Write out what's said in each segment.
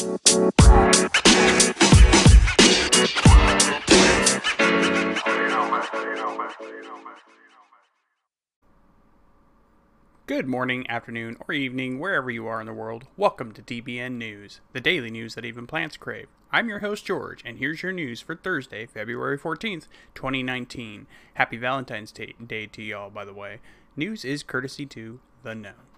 Good morning, afternoon, or evening, wherever you are in the world. Welcome to DBN News, the daily news that even plants crave. I'm your host, George, and here's your news for Thursday, February 14th, 2019. Happy Valentine's Day to y'all, by the way. News is courtesy to The Know.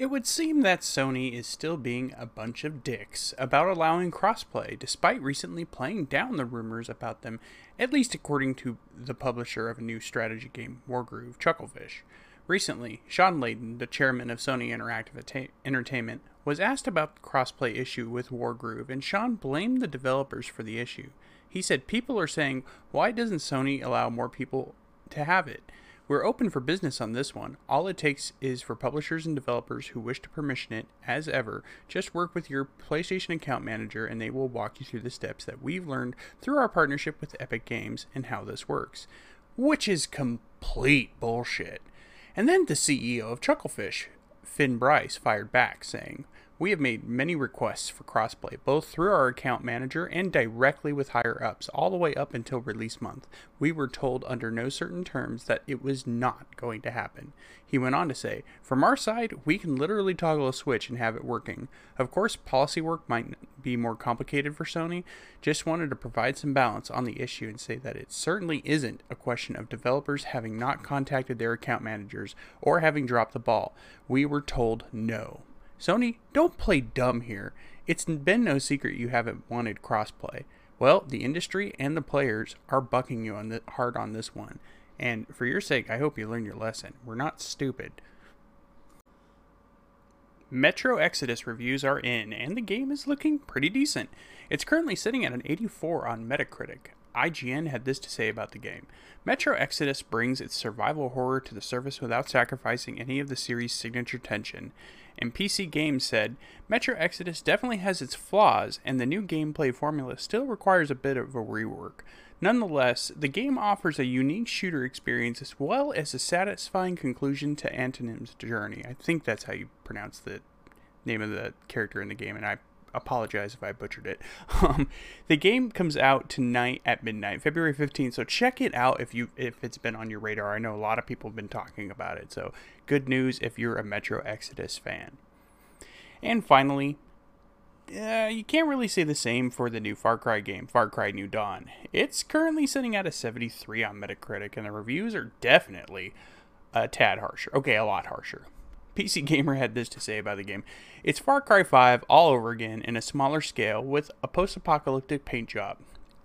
It would seem that Sony is still being a bunch of dicks about allowing crossplay, despite recently playing down the rumors about them, at least according to the publisher of a new strategy game, Wargroove Chucklefish. Recently, Shawn Layden, the chairman of Sony Interactive Entertainment, was asked about the crossplay issue with Wargroove, and Shawn blamed the developers for the issue. He said people are saying, why doesn't Sony allow more people to have it? We're open for business on this one. All it takes is for publishers and developers who wish to permission it, as ever, just work with your PlayStation account manager and they will walk you through the steps that we've learned through our partnership with Epic Games and how this works. Which is complete bullshit. And then the CEO of Chucklefish, Finn Brice, fired back, saying, we have made many requests for crossplay, both through our account manager and directly with higher ups, all the way up until release month. We were told under no certain terms that it was not going to happen. He went on to say, From our side, we can literally toggle a switch and have it working. Of course, policy work might be more complicated for Sony. Just wanted to provide some balance on the issue and say that it certainly isn't a question of developers having not contacted their account managers or having dropped the ball. We were told no. Sony, don't play dumb here. It's been no secret you haven't wanted crossplay. Well, the industry and the players are bucking you on the, hard on this one. And for your sake, I hope you learn your lesson. We're not stupid. Metro Exodus reviews are in, and the game is looking pretty decent. It's currently sitting at an 84 on Metacritic. IGN had this to say about the game Metro Exodus brings its survival horror to the surface without sacrificing any of the series' signature tension and PC Games said Metro Exodus definitely has its flaws, and the new gameplay formula still requires a bit of a rework. Nonetheless, the game offers a unique shooter experience as well as a satisfying conclusion to Antonim's journey. I think that's how you pronounce the name of the character in the game, and I apologize if I butchered it. Um, the game comes out tonight at midnight, February 15th. So check it out if you if it's been on your radar. I know a lot of people have been talking about it. So good news if you're a Metro Exodus fan. And finally, uh, you can't really say the same for the new Far Cry game, Far Cry New Dawn. It's currently sitting at a 73 on Metacritic, and the reviews are definitely a tad harsher. Okay, a lot harsher. PC Gamer had this to say about the game. It's Far Cry 5 all over again in a smaller scale with a post apocalyptic paint job.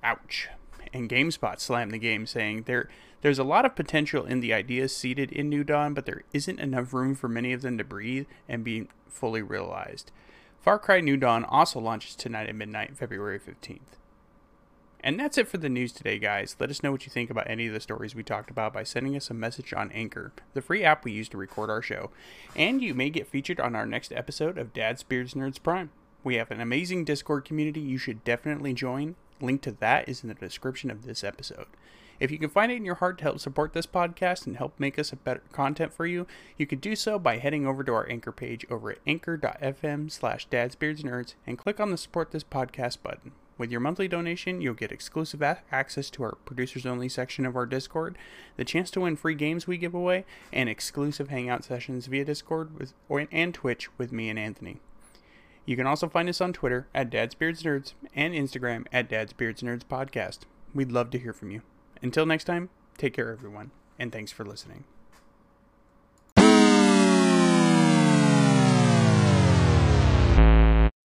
Ouch. And GameSpot slammed the game, saying there there's a lot of potential in the ideas seeded in New Dawn, but there isn't enough room for many of them to breathe and be fully realized. Far Cry New Dawn also launches tonight at midnight, February 15th. And that's it for the news today, guys. Let us know what you think about any of the stories we talked about by sending us a message on Anchor, the free app we use to record our show. And you may get featured on our next episode of Dad's Beards Nerds Prime. We have an amazing Discord community you should definitely join. Link to that is in the description of this episode. If you can find it in your heart to help support this podcast and help make us a better content for you, you can do so by heading over to our Anchor page over at anchor.fm slash dadsbeardsnerds and click on the support this podcast button. With your monthly donation, you'll get exclusive access to our producers only section of our Discord, the chance to win free games we give away, and exclusive hangout sessions via Discord with, and Twitch with me and Anthony. You can also find us on Twitter at Dad's Beards Nerds and Instagram at Dad's Beards Nerds Podcast. We'd love to hear from you. Until next time, take care, everyone, and thanks for listening.